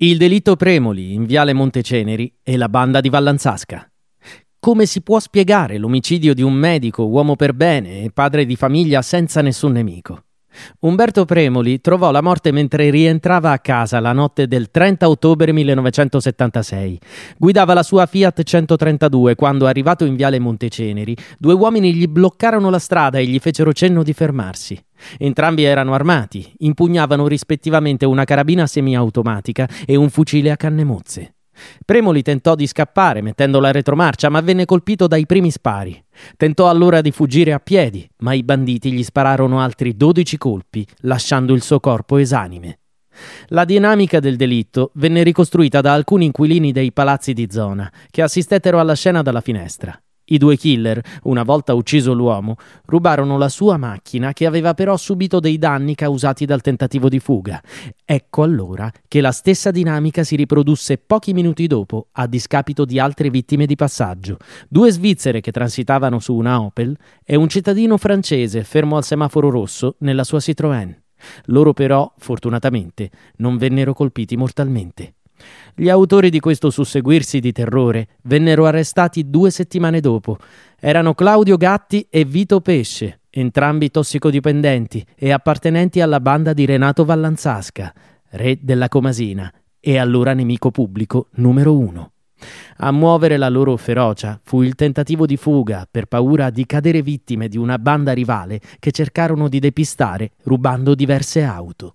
Il delitto Premoli in Viale Monteceneri e la banda di Vallanzasca. Come si può spiegare l'omicidio di un medico, uomo per bene e padre di famiglia senza nessun nemico? Umberto Premoli trovò la morte mentre rientrava a casa la notte del 30 ottobre 1976. Guidava la sua Fiat 132 quando, arrivato in viale Monteceneri, due uomini gli bloccarono la strada e gli fecero cenno di fermarsi. Entrambi erano armati, impugnavano rispettivamente una carabina semiautomatica e un fucile a canne mozze. Premoli tentò di scappare mettendo la retromarcia, ma venne colpito dai primi spari. Tentò allora di fuggire a piedi, ma i banditi gli spararono altri dodici colpi, lasciando il suo corpo esanime. La dinamica del delitto venne ricostruita da alcuni inquilini dei palazzi di zona, che assistettero alla scena dalla finestra. I due killer, una volta ucciso l'uomo, rubarono la sua macchina che aveva però subito dei danni causati dal tentativo di fuga. Ecco allora che la stessa dinamica si riprodusse pochi minuti dopo a discapito di altre vittime di passaggio, due svizzere che transitavano su una Opel e un cittadino francese fermo al semaforo rosso nella sua Citroën. Loro però, fortunatamente, non vennero colpiti mortalmente. Gli autori di questo susseguirsi di terrore vennero arrestati due settimane dopo. Erano Claudio Gatti e Vito Pesce, entrambi tossicodipendenti e appartenenti alla banda di Renato Vallanzasca, re della Comasina e allora nemico pubblico numero uno. A muovere la loro ferocia fu il tentativo di fuga per paura di cadere vittime di una banda rivale che cercarono di depistare rubando diverse auto.